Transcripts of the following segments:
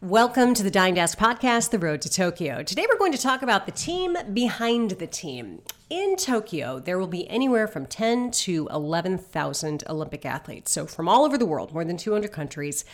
Welcome to the Dying to Ask podcast, The Road to Tokyo. Today we're going to talk about the team behind the team. In Tokyo, there will be anywhere from 10 to 11,000 Olympic athletes. So, from all over the world, more than 200 countries,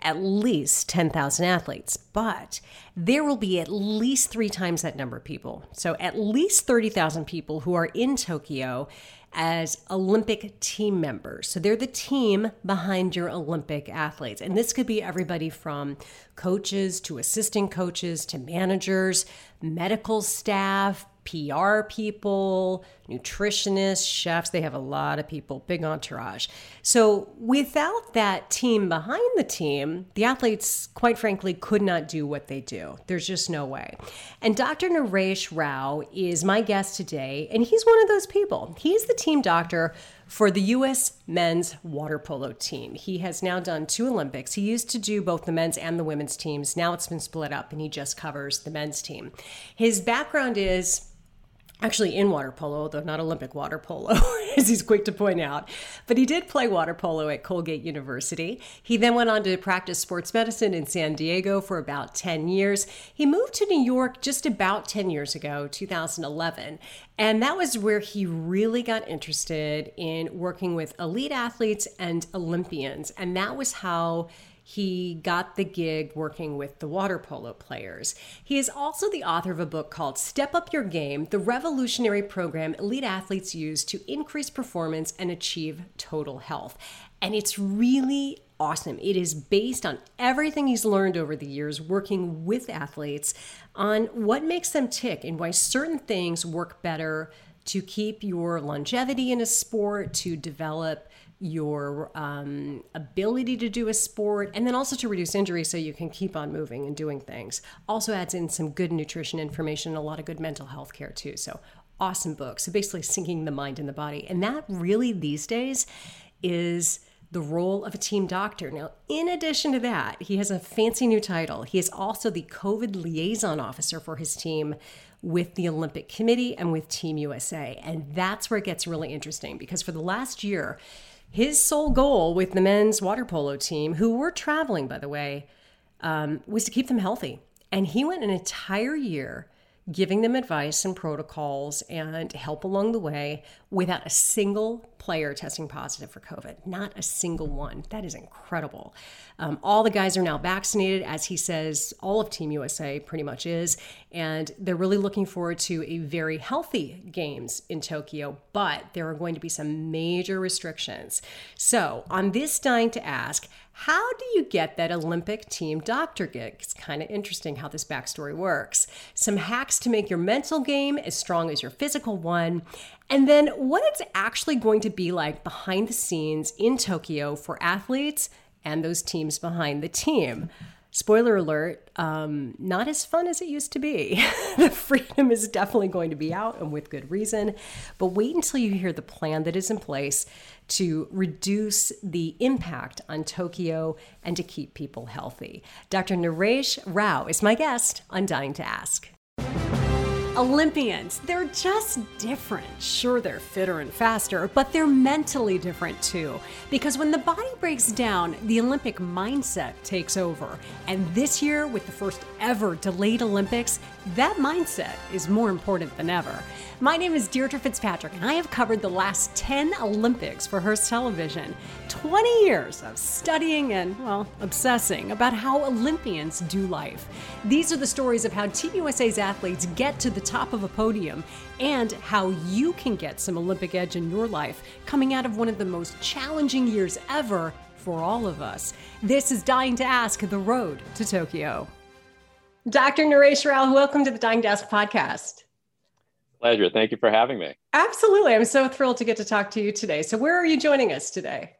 at least 10,000 athletes. But there will be at least three times that number of people. So, at least 30,000 people who are in Tokyo as Olympic team members. So they're the team behind your Olympic athletes. And this could be everybody from coaches to assistant coaches to managers, medical staff, PR people, nutritionists, chefs. They have a lot of people, big entourage. So, without that team behind the team, the athletes, quite frankly, could not do what they do. There's just no way. And Dr. Naresh Rao is my guest today, and he's one of those people. He's the team doctor for the U.S. men's water polo team. He has now done two Olympics. He used to do both the men's and the women's teams. Now it's been split up, and he just covers the men's team. His background is actually in water polo, though not Olympic water polo, as he's quick to point out. But he did play water polo at Colgate University. He then went on to practice sports medicine in San Diego for about 10 years. He moved to New York just about 10 years ago, 2011. And that was where he really got interested in working with elite athletes and Olympians. And that was how he got the gig working with the water polo players. He is also the author of a book called Step Up Your Game The Revolutionary Program Elite Athletes Use to Increase Performance and Achieve Total Health. And it's really awesome. It is based on everything he's learned over the years working with athletes on what makes them tick and why certain things work better to keep your longevity in a sport, to develop your um, ability to do a sport, and then also to reduce injury so you can keep on moving and doing things. Also adds in some good nutrition information a lot of good mental health care too. So awesome book. So basically syncing the mind and the body. And that really these days is the role of a team doctor. Now, in addition to that, he has a fancy new title. He is also the COVID liaison officer for his team with the Olympic Committee and with Team USA. And that's where it gets really interesting because for the last year, his sole goal with the men's water polo team, who were traveling, by the way, um, was to keep them healthy. And he went an entire year giving them advice and protocols and help along the way without a single player testing positive for COVID. Not a single one. That is incredible. Um, all the guys are now vaccinated, as he says, all of Team USA pretty much is. And they're really looking forward to a very healthy games in Tokyo, but there are going to be some major restrictions. So, on this dying to ask, how do you get that Olympic team doctor gig? It's kind of interesting how this backstory works. Some hacks to make your mental game as strong as your physical one. And then what it's actually going to be like behind the scenes in Tokyo for athletes and those teams behind the team spoiler alert, um, not as fun as it used to be. the freedom is definitely going to be out and with good reason. But wait until you hear the plan that is in place to reduce the impact on Tokyo and to keep people healthy. Dr. Naresh Rao is my guest on Dying to Ask. Olympians, they're just different. Sure, they're fitter and faster, but they're mentally different too. Because when the body breaks down, the Olympic mindset takes over. And this year, with the first ever delayed Olympics, that mindset is more important than ever. My name is Deirdre Fitzpatrick, and I have covered the last 10 Olympics for Hearst Television. 20 years of studying and, well, obsessing about how Olympians do life. These are the stories of how Team USA's athletes get to the top of a podium and how you can get some Olympic edge in your life coming out of one of the most challenging years ever for all of us. This is Dying to Ask The Road to Tokyo. Dr. Naresh Rao, welcome to the Dying Ask podcast. Pleasure. Thank you for having me. Absolutely. I'm so thrilled to get to talk to you today. So, where are you joining us today?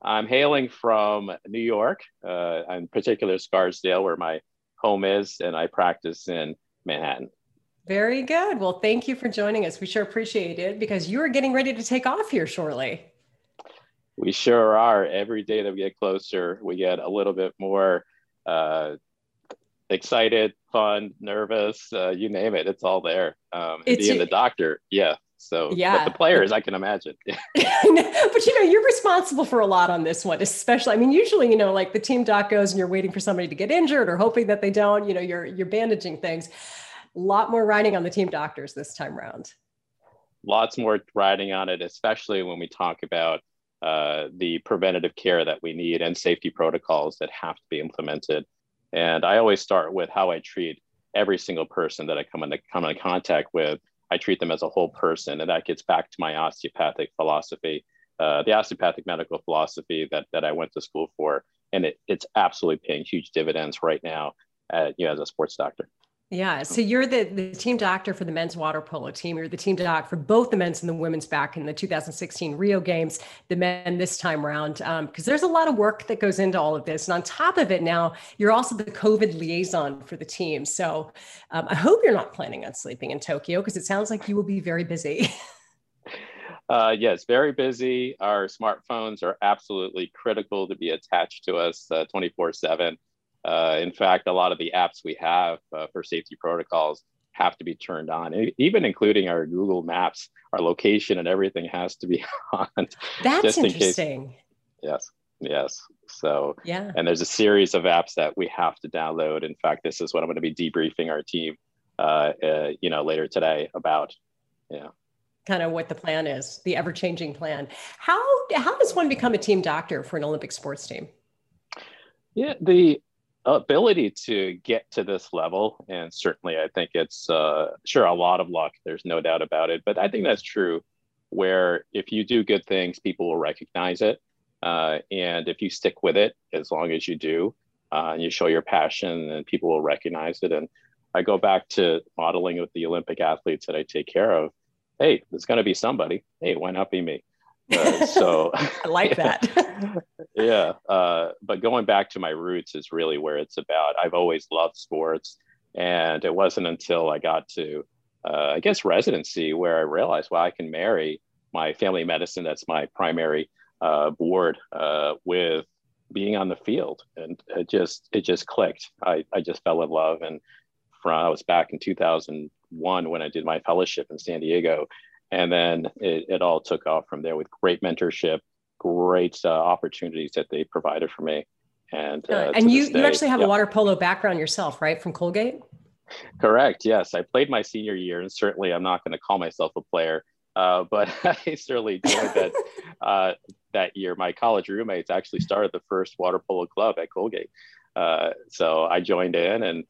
I'm hailing from New York, uh, in particular Scarsdale, where my home is, and I practice in Manhattan. Very good. Well, thank you for joining us. We sure appreciate it because you are getting ready to take off here shortly. We sure are. Every day that we get closer, we get a little bit more uh, excited, fun, nervous, uh, you name it, it's all there. Um, and being the doctor, yeah, So yeah, the players, I can imagine. but you know, you're responsible for a lot on this one, especially. I mean, usually, you know, like the team doc goes and you're waiting for somebody to get injured or hoping that they don't. You know, you're you're bandaging things. A lot more riding on the team doctors this time around. Lots more riding on it, especially when we talk about uh, the preventative care that we need and safety protocols that have to be implemented. And I always start with how I treat every single person that I come into come into contact with. I treat them as a whole person, and that gets back to my osteopathic philosophy, uh, the osteopathic medical philosophy that that I went to school for, and it, it's absolutely paying huge dividends right now, at, you know, as a sports doctor. Yeah. So you're the, the team doctor for the men's water polo team. You're the team doc for both the men's and the women's back in the 2016 Rio Games, the men this time around. Because um, there's a lot of work that goes into all of this. And on top of it, now you're also the COVID liaison for the team. So um, I hope you're not planning on sleeping in Tokyo because it sounds like you will be very busy. Uh, yes, very busy. Our smartphones are absolutely critical to be attached to us uh, 24 7. Uh, in fact, a lot of the apps we have uh, for safety protocols have to be turned on, even including our Google Maps, our location and everything has to be on. That's in interesting. Case. Yes, yes. So, yeah. And there's a series of apps that we have to download. In fact, this is what I'm going to be debriefing our team, uh, uh you know, later today about. Yeah kind of what the plan is, the ever-changing plan. How how does one become a team doctor for an Olympic sports team? Yeah, the ability to get to this level and certainly i think it's uh, sure a lot of luck there's no doubt about it but i think that's true where if you do good things people will recognize it uh, and if you stick with it as long as you do uh, and you show your passion and people will recognize it and i go back to modeling with the olympic athletes that i take care of hey there's going to be somebody. Hey why not be me uh, so I like that. yeah. Uh, but going back to my roots is really where it's about. I've always loved sports. And it wasn't until I got to, uh, I guess, residency where I realized, well, I can marry my family medicine, that's my primary uh, board, uh, with being on the field. And it just, it just clicked. I, I just fell in love. And from, I was back in 2001 when I did my fellowship in San Diego and then it, it all took off from there with great mentorship great uh, opportunities that they provided for me and uh, and you day, you actually have yeah. a water polo background yourself right from colgate correct yes i played my senior year and certainly i'm not going to call myself a player uh, but I certainly enjoyed that uh, that year. My college roommates actually started the first water polo club at Colgate, uh, so I joined in, and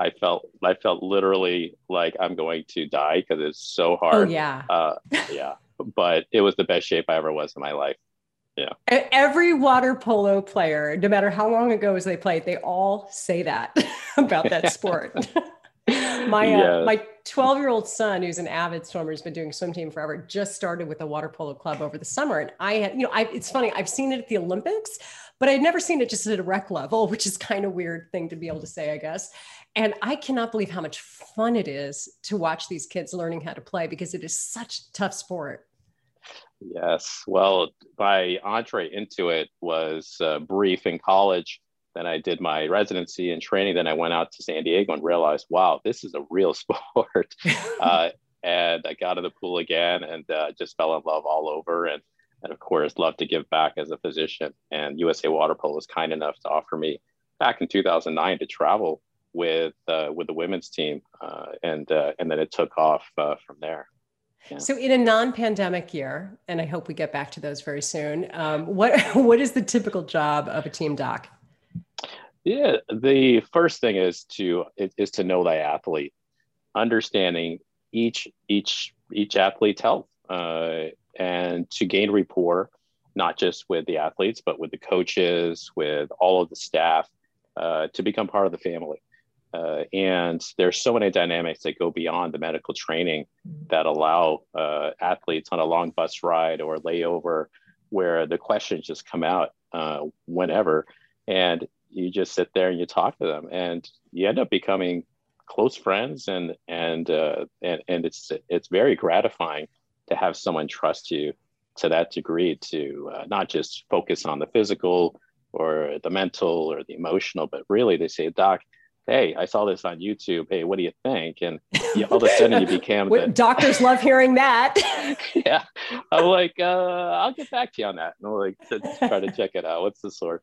I felt I felt literally like I'm going to die because it's so hard. Oh yeah. Uh, yeah. But it was the best shape I ever was in my life. Yeah. Every water polo player, no matter how long ago as they played, they all say that about that sport. my uh, my 12 year old son who's an avid swimmer has been doing swim team forever just started with a water polo club over the summer and i had you know I, it's funny i've seen it at the olympics but i'd never seen it just at a rec level which is kind of weird thing to be able to say i guess and I cannot believe how much fun it is to watch these kids learning how to play because it is such a tough sport. Yes. Well, my entree into it was uh, brief in college. Then I did my residency and training. Then I went out to San Diego and realized, wow, this is a real sport. uh, and I got in the pool again and uh, just fell in love all over. And, and of course, love to give back as a physician. And USA Water Polo was kind enough to offer me back in 2009 to travel with uh, with the women's team, uh, and uh, and then it took off uh, from there. Yeah. So, in a non-pandemic year, and I hope we get back to those very soon. Um, what what is the typical job of a team doc? Yeah, the first thing is to is to know thy athlete, understanding each each each athlete's health, uh, and to gain rapport, not just with the athletes, but with the coaches, with all of the staff, uh, to become part of the family. Uh, and there's so many dynamics that go beyond the medical training that allow uh, athletes on a long bus ride or layover where the questions just come out uh, whenever. And you just sit there and you talk to them and you end up becoming close friends and and uh, and, and it's it's very gratifying to have someone trust you to that degree to uh, not just focus on the physical or the mental or the emotional but really they say doc hey, I saw this on YouTube. Hey, what do you think? And you, all of a sudden you became the, doctors love hearing that. yeah. I'm like, uh, I'll get back to you on that. And I'm like, try to check it out. What's the source?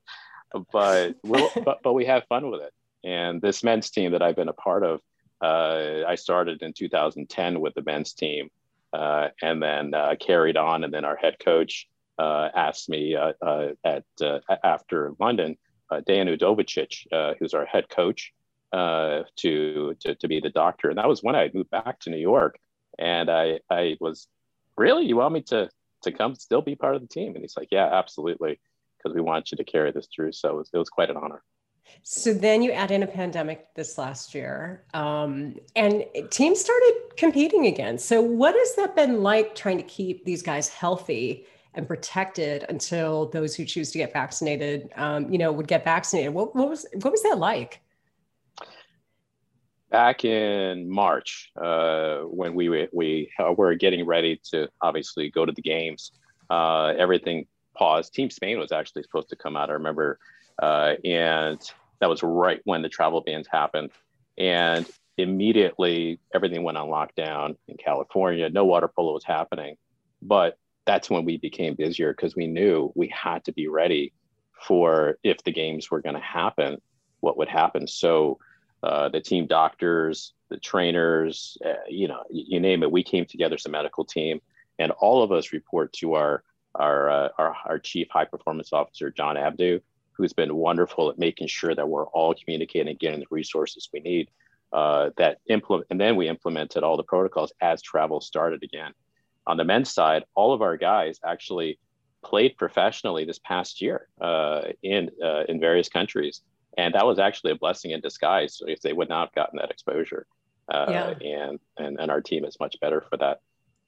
But, but, but we have fun with it. And this men's team that I've been a part of, uh, I started in 2010 with the men's team uh, and then uh, carried on. And then our head coach uh, asked me uh, at after London, Dan Udovicic, who's our head coach, uh, to, to to be the doctor. And that was when I moved back to New York. And I I was really you want me to to come still be part of the team? And he's like, yeah, absolutely, because we want you to carry this through. So it was, it was quite an honor. So then you add in a pandemic this last year, um, and teams started competing again. So what has that been like trying to keep these guys healthy and protected until those who choose to get vaccinated, um, you know, would get vaccinated? What, what was what was that like? Back in March uh, when we we were getting ready to obviously go to the games. Uh, everything paused. Team Spain was actually supposed to come out. I remember, uh, and that was right when the travel bans happened, and immediately everything went on lockdown in California. No water polo was happening, but that's when we became busier because we knew we had to be ready for if the games were going to happen, what would happen. So uh, the team doctors, the trainers, uh, you know, you name it. We came together as a medical team, and all of us report to our our uh, our, our, chief high performance officer, John Abdu, who's been wonderful at making sure that we're all communicating getting the resources we need. Uh, that implement, and then we implemented all the protocols as travel started again. On the men's side, all of our guys actually played professionally this past year uh, in in various countries and that was actually a blessing in disguise if they would not have gotten that exposure. Uh, yeah. and, and and our team is much better for that.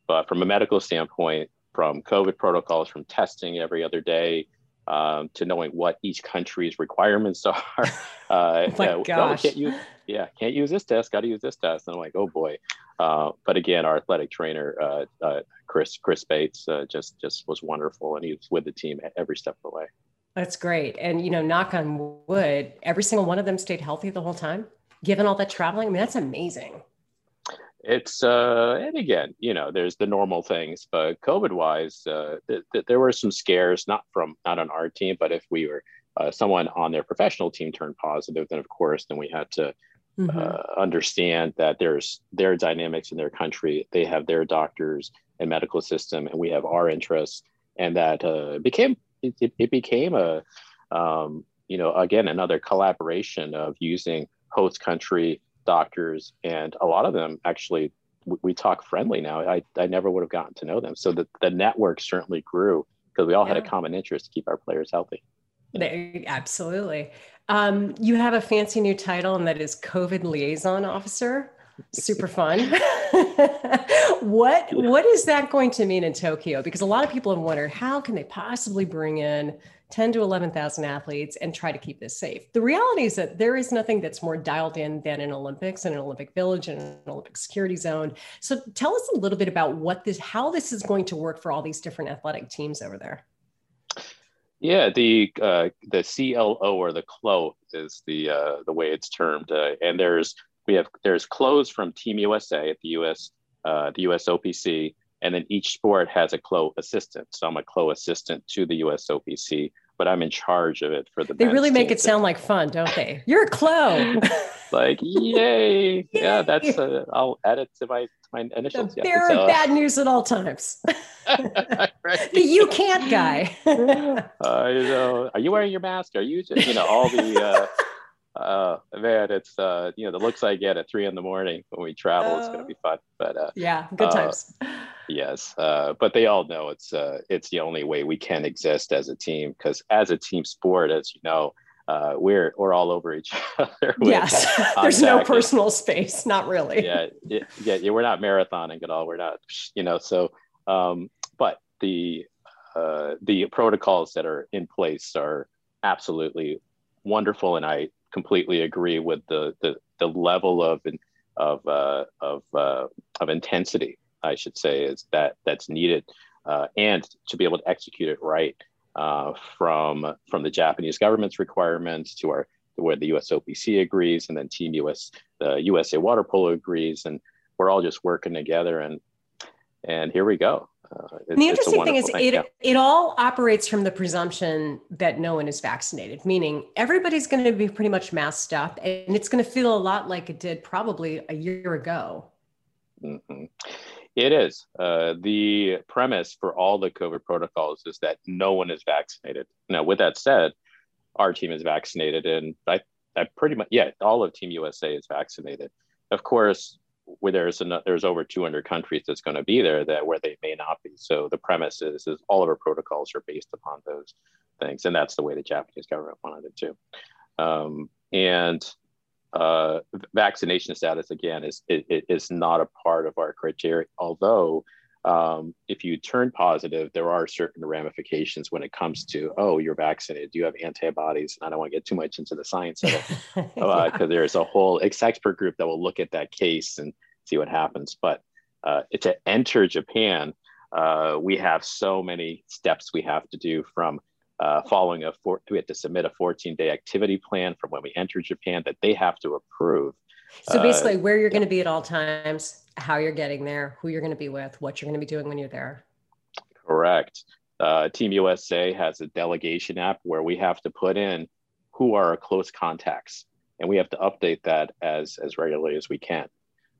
But from a medical standpoint from covid protocols from testing every other day um, to knowing what each country's requirements are uh, oh my uh, gosh. can't use, yeah can't use this test got to use this test. And i'm like oh boy. Uh, but again our athletic trainer uh, uh, chris chris bates uh, just just was wonderful. And he was with the team every step of the way that's great. And, you know, knock on wood, every single one of them stayed healthy the whole time, given all that traveling. I mean, that's amazing. It's, uh, and again, you know, there's the normal things, but COVID wise, uh, th- th- there were some scares, not from, not on our team, but if we were, uh, someone on their professional team turned positive, then of course, then we had to mm-hmm. uh, understand that there's their dynamics in their country. They have their doctors and medical system, and we have our interests. And that uh, became it, it, it became a um, you know again another collaboration of using host country doctors and a lot of them actually we, we talk friendly now. I, I never would have gotten to know them. So the, the network certainly grew because we all yeah. had a common interest to keep our players healthy. They, absolutely. Um, you have a fancy new title and that is covid liaison officer super fun. what what is that going to mean in Tokyo? Because a lot of people have wondered how can they possibly bring in 10 to 11,000 athletes and try to keep this safe. The reality is that there is nothing that's more dialed in than an Olympics and an Olympic village and an Olympic security zone. So tell us a little bit about what this how this is going to work for all these different athletic teams over there. Yeah, the uh, the CLO or the CLO is the uh, the way it's termed, uh, and there's we have there's CLOs from Team USA at the US uh, the USOPC, and then each sport has a CLO assistant. So I'm a CLO assistant to the USOPC, but I'm in charge of it for the. They really make it sound like fun, don't they? You're a CLO. like yay. yay! Yeah, that's. Uh, I'll add it to my to my initials. The bearer of bad news at all times. right. The you can't guy. uh, you know, are you wearing your mask? Are you just, you know all the. Uh, uh man it's uh you know the looks i get at three in the morning when we travel it's going to be fun but uh yeah good uh, times. yes uh but they all know it's uh it's the only way we can exist as a team because as a team sport as you know uh we're we're all over each other yes there's no personal space not really. Yeah, yeah yeah we're not marathoning at all we're not you know so um but the uh the protocols that are in place are absolutely wonderful and i completely agree with the the, the level of of uh, of uh, of intensity, I should say, is that that's needed, uh, and to be able to execute it right uh, from from the Japanese government's requirements to our where the USOPC agrees, and then Team US, the USA Water Polo agrees, and we're all just working together. And and here we go. Uh, it, the interesting thing is, thing. it yeah. it all operates from the presumption that no one is vaccinated, meaning everybody's going to be pretty much masked up, and it's going to feel a lot like it did probably a year ago. Mm-hmm. It is. Uh, the premise for all the COVID protocols is that no one is vaccinated. Now, with that said, our team is vaccinated, and I, I pretty much, yeah, all of Team USA is vaccinated. Of course, where there's an, there's over 200 countries that's going to be there that where they may not be. So the premise is, is all of our protocols are based upon those things, and that's the way the Japanese government wanted it too. Um, and uh, vaccination status again is it, is not a part of our criteria. Although, um, if you turn positive, there are certain ramifications when it comes to oh, you're vaccinated. Do you have antibodies? And I don't want to get too much into the science of it because uh, yeah. there's a whole expert group that will look at that case and see what happens. But uh, to enter Japan, uh, we have so many steps we have to do from uh, following a four, we have to submit a 14 day activity plan from when we enter Japan that they have to approve. So basically, uh, where you're going to be at all times, how you're getting there, who you're going to be with, what you're going to be doing when you're there. Correct. Uh, Team USA has a delegation app where we have to put in who are our close contacts, and we have to update that as as regularly as we can.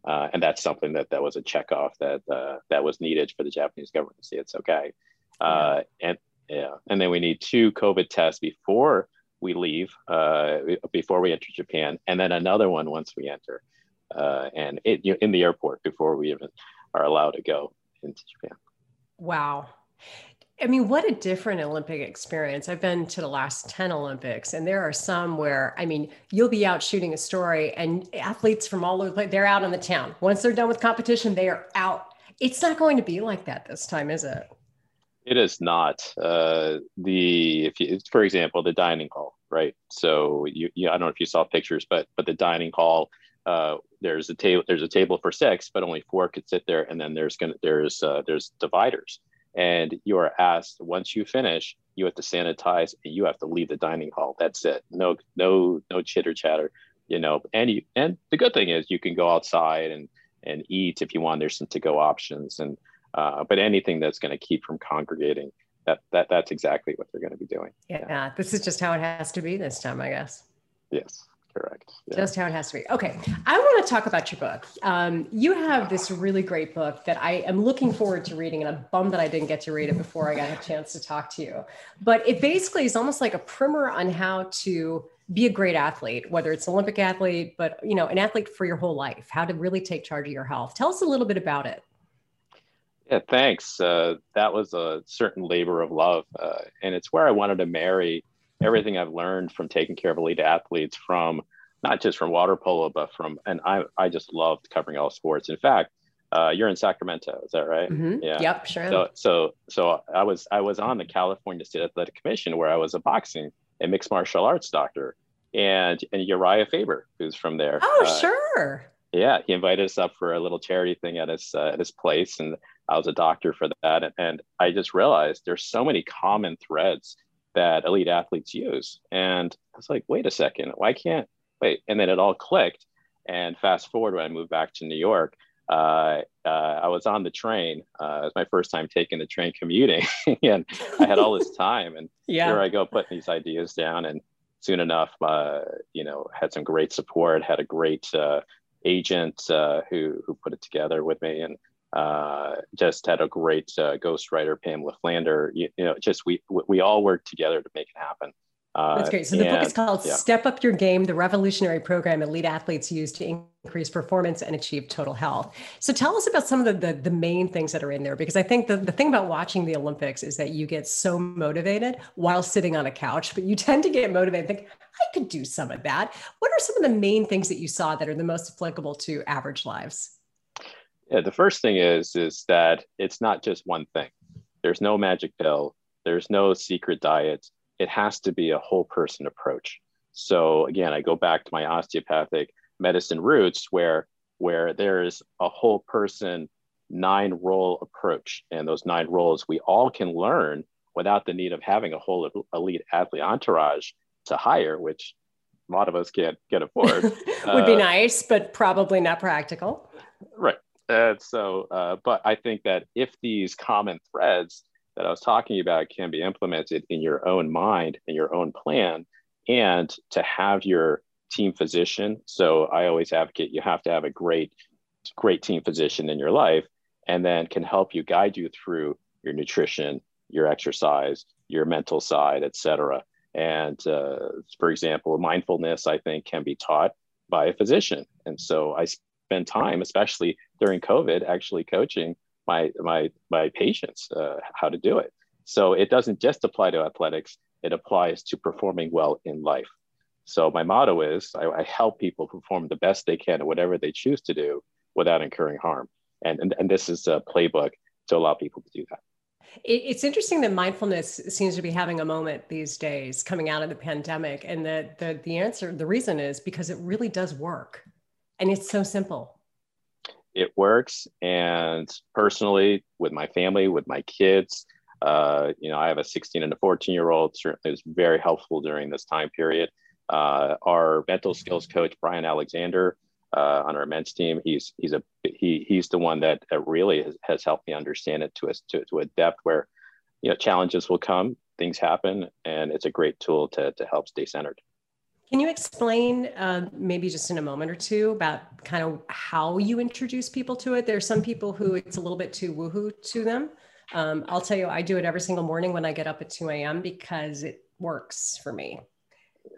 Uh, and that's something that that was a check off that uh, that was needed for the Japanese government to see it's okay. Uh, and yeah, and then we need two COVID tests before we leave, uh, before we enter Japan, and then another one once we enter, uh, and it, you know, in the airport before we even are allowed to go into Japan. Wow. I mean, what a different Olympic experience. I've been to the last 10 Olympics, and there are some where, I mean, you'll be out shooting a story, and athletes from all over the place, they're out in the town. Once they're done with competition, they are out. It's not going to be like that this time, is it? It is not uh, the if you, for example the dining hall, right? So you, you, I don't know if you saw pictures, but but the dining hall, uh, there's a table there's a table for six, but only four could sit there, and then there's gonna there's uh, there's dividers, and you are asked once you finish, you have to sanitize and you have to leave the dining hall. That's it. No no no chitter chatter, you know. And you and the good thing is you can go outside and and eat if you want. There's some to go options and uh, but anything that's going to keep from congregating, that, that that's exactly what they're going to be doing. Yeah, yeah, this is just how it has to be this time, I guess. Yes, correct. Yeah. Just how it has to be. Okay, I want to talk about your book. Um, you have this really great book that I am looking forward to reading, and I'm bummed that I didn't get to read it before I got a chance to talk to you. But it basically is almost like a primer on how to be a great athlete, whether it's an Olympic athlete, but you know, an athlete for your whole life, how to really take charge of your health. Tell us a little bit about it. Yeah, thanks. Uh, that was a certain labor of love. Uh, and it's where I wanted to marry everything I've learned from taking care of elite athletes from not just from water polo, but from, and I, I just loved covering all sports. In fact, uh, you're in Sacramento, is that right? Mm-hmm. Yeah. Yep, sure. So, so, so I was, I was on the California State Athletic Commission where I was a boxing and mixed martial arts doctor and, and Uriah Faber, who's from there. Oh, uh, sure. Yeah. He invited us up for a little charity thing at his, uh, at his place. And I was a doctor for that. And, and I just realized there's so many common threads that elite athletes use. And I was like, wait a second, why can't wait? And then it all clicked. And fast forward when I moved back to New York, uh, uh, I was on the train. Uh, it was my first time taking the train commuting, and I had all this time. And yeah. here I go putting these ideas down. And soon enough, uh, you know, had some great support. Had a great uh, agent uh, who who put it together with me, and uh, just had a great uh, ghostwriter, Pamela Flander. You, you, know, just we we all worked together to make it happen. Uh, That's great. So the and, book is called yeah. "Step Up Your Game: The Revolutionary Program Elite Athletes Use to Increase Performance and Achieve Total Health." So tell us about some of the the, the main things that are in there, because I think the, the thing about watching the Olympics is that you get so motivated while sitting on a couch, but you tend to get motivated. and Think I could do some of that. What are some of the main things that you saw that are the most applicable to average lives? Yeah, the first thing is is that it's not just one thing. There's no magic pill. There's no secret diet. It has to be a whole person approach. So again, I go back to my osteopathic medicine roots where where there's a whole person nine role approach and those nine roles we all can learn without the need of having a whole elite athlete entourage to hire which a lot of us can't get afford. Would be uh, nice, but probably not practical. Right. And so, uh, but I think that if these common threads that I was talking about can be implemented in your own mind and your own plan, and to have your team physician. So I always advocate you have to have a great, great team physician in your life, and then can help you guide you through your nutrition, your exercise, your mental side, etc. And uh, for example, mindfulness, I think, can be taught by a physician. And so I spend time, especially during COVID, actually coaching my my my patients uh, how to do it. So it doesn't just apply to athletics; it applies to performing well in life. So my motto is: I, I help people perform the best they can at whatever they choose to do without incurring harm. And and, and this is a playbook to allow people to do that. It's interesting that mindfulness seems to be having a moment these days coming out of the pandemic. And the, the, the answer, the reason is because it really does work. And it's so simple it works. And personally, with my family, with my kids, uh, you know, I have a 16 and a 14 year old. Certainly, was very helpful during this time period. Uh, our mental skills coach Brian Alexander uh, on our men's team, he's he's a he he's the one that really has, has helped me understand it to us to, to a depth where you know challenges will come, things happen, and it's a great tool to to help stay centered. Can you explain, uh, maybe just in a moment or two, about kind of how you introduce people to it? There's some people who it's a little bit too woohoo to them. Um, I'll tell you, I do it every single morning when I get up at 2 a.m. because it works for me,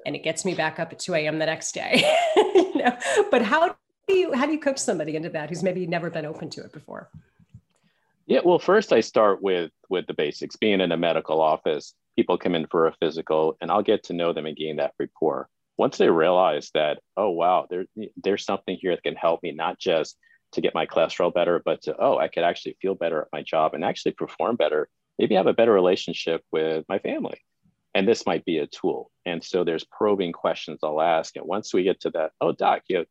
and it gets me back up at 2 a.m. the next day. you know? But how do you how do you coach somebody into that who's maybe never been open to it before? Yeah, well, first I start with with the basics. Being in a medical office, people come in for a physical, and I'll get to know them and gain that rapport once they realize that, oh wow, there, there's something here that can help me not just to get my cholesterol better, but to oh, I could actually feel better at my job and actually perform better. Maybe have a better relationship with my family. And this might be a tool. And so there's probing questions I'll ask. And once we get to that, oh doc, you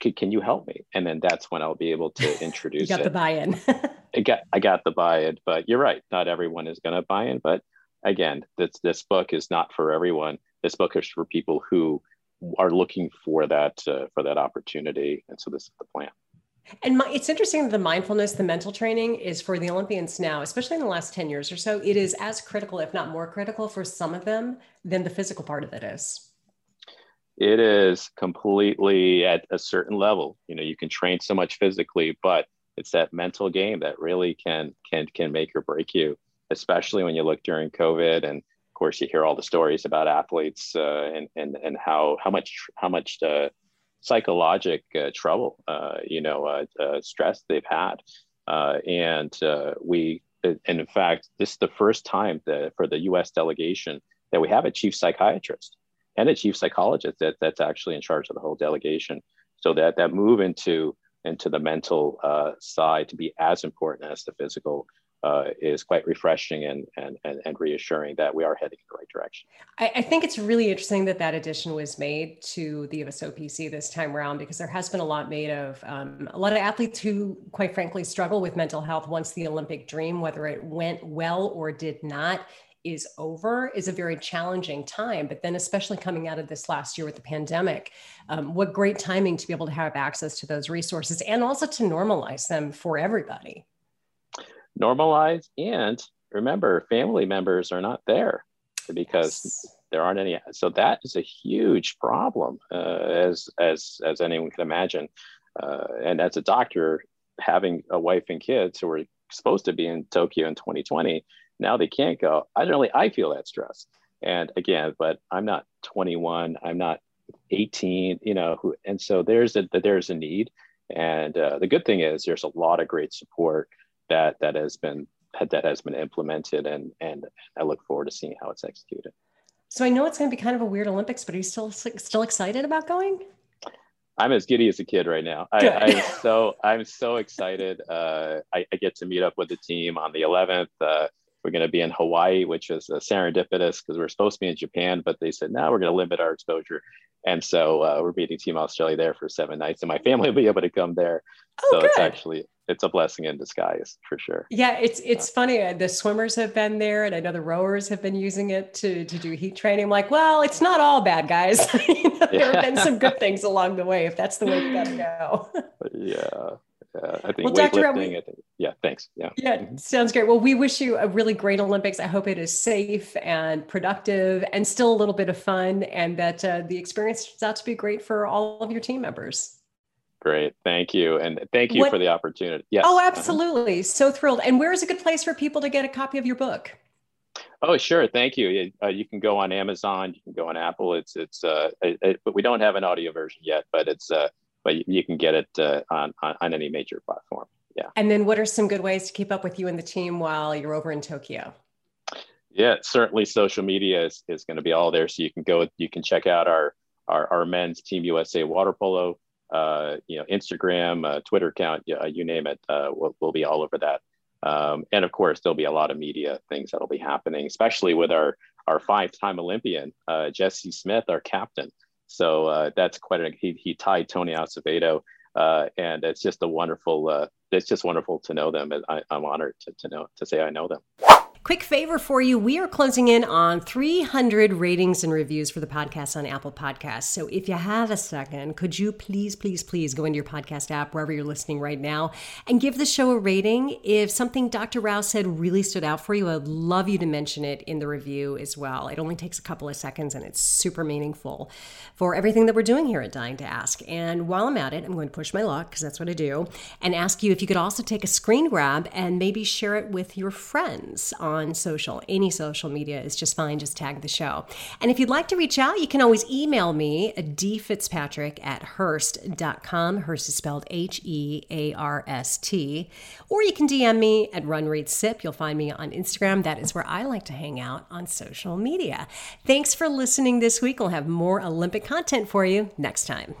can, can you help me? And then that's when I'll be able to introduce. you got it. the buy-in. I got I got the buy-in, but you're right. Not everyone is going to buy in. But again, this this book is not for everyone this book is for people who are looking for that uh, for that opportunity. And so this is the plan. And my, it's interesting that the mindfulness the mental training is for the olympians now especially in the last 10 years or so it is as critical if not more critical for some of them than the physical part of it is. It is completely at a certain level. You know you can train so much physically but it's that mental game that really can can can make or break you especially when you look during covid and course, you hear all the stories about athletes uh, and, and, and how, how much, how much uh, psychologic uh, trouble, uh, you know, uh, uh, stress they've had. and we, and in fact, this is the first time that for the US delegation that we have a chief psychiatrist and a chief psychologist that, that's actually in charge of the whole delegation. So that, that move into, into the mental side to be as important as the physical uh, is quite refreshing and, and, and, and, reassuring that we are heading in the right direction. I, I, think it's really interesting that that addition was made to the USOPC this time around because there has been a lot made of um, a lot of athletes who, quite frankly, struggle with mental health once the Olympic dream, whether it went well or did not, is over is a very challenging time. But then, especially coming out of this last year with the pandemic, um, what great timing to be able to have access to those resources and also to normalize them for everybody normalize and remember family members are not there because yes. there aren't any so that is a huge problem uh, as as as anyone can imagine. Uh, and as a doctor having a wife and kids who were supposed to be in tokyo in 2020 now they can't go. I don't really i feel that stress. And again but i'm not 21 i'm not 18 you know who, and so there's a there's a need. And uh, the good thing is there's a lot of great support that that has been that has been implemented and and I look forward to seeing how it's executed. So I know it's going to be kind of a weird Olympics, but are you still still excited about going? I'm as giddy as a kid right now. I, am so I'm so excited. Uh, I, I, get to meet up with the team on the 11th. Uh, we're going to be in Hawaii, which is uh, serendipitous because we're supposed to be in Japan, but they said, now we're going to limit our exposure. And so uh, we're meeting Team Australia there for seven nights, and my family will be able to come there. Oh, so good. it's actually it's a blessing in disguise for sure. Yeah, it's it's funny. Uh, the swimmers have been there, and I know the rowers have been using it to to do heat training. I'm like, well, it's not all bad, guys. you know, there have been some good things along the way. If that's the way you got to go. yeah. Yeah, I think well, Dr. I think, yeah, thanks. Yeah. Yeah, sounds great. Well, we wish you a really great Olympics. I hope it is safe and productive and still a little bit of fun, and that uh, the experience turns out to be great for all of your team members. Great. Thank you. And thank you what, for the opportunity. Yes. Oh, absolutely. Uh-huh. So thrilled. And where is a good place for people to get a copy of your book? Oh, sure. Thank you. Uh, you can go on Amazon. You can go on Apple. It's it's uh, it, it, but we don't have an audio version yet. But it's uh, but you can get it uh, on, on on any major platform. Yeah. And then, what are some good ways to keep up with you and the team while you're over in Tokyo? Yeah, certainly social media is, is going to be all there. So you can go, you can check out our, our, our men's Team USA water polo uh, you know, Instagram, uh, Twitter account, uh, you name it, uh, we'll, we'll, be all over that. Um, and of course, there'll be a lot of media things that'll be happening, especially with our our five-time Olympian uh, Jesse Smith, our captain. So uh, that's quite a he, he tied Tony Azevedo, and it's just a wonderful. it's just wonderful to know them, I, am honored to, to know to say I know them. Quick favor for you. We are closing in on 300 ratings and reviews for the podcast on Apple Podcasts. So if you have a second, could you please, please, please go into your podcast app, wherever you're listening right now, and give the show a rating? If something Dr. Rao said really stood out for you, I'd love you to mention it in the review as well. It only takes a couple of seconds and it's super meaningful for everything that we're doing here at Dying to Ask. And while I'm at it, I'm going to push my luck because that's what I do and ask you if you could also take a screen grab and maybe share it with your friends on on social. Any social media is just fine. Just tag the show. And if you'd like to reach out, you can always email me at dfitzpatrick at hearst.com. Hearst is spelled H E A R S T. Or you can DM me at Run Read Sip. You'll find me on Instagram. That is where I like to hang out on social media. Thanks for listening this week. We'll have more Olympic content for you next time.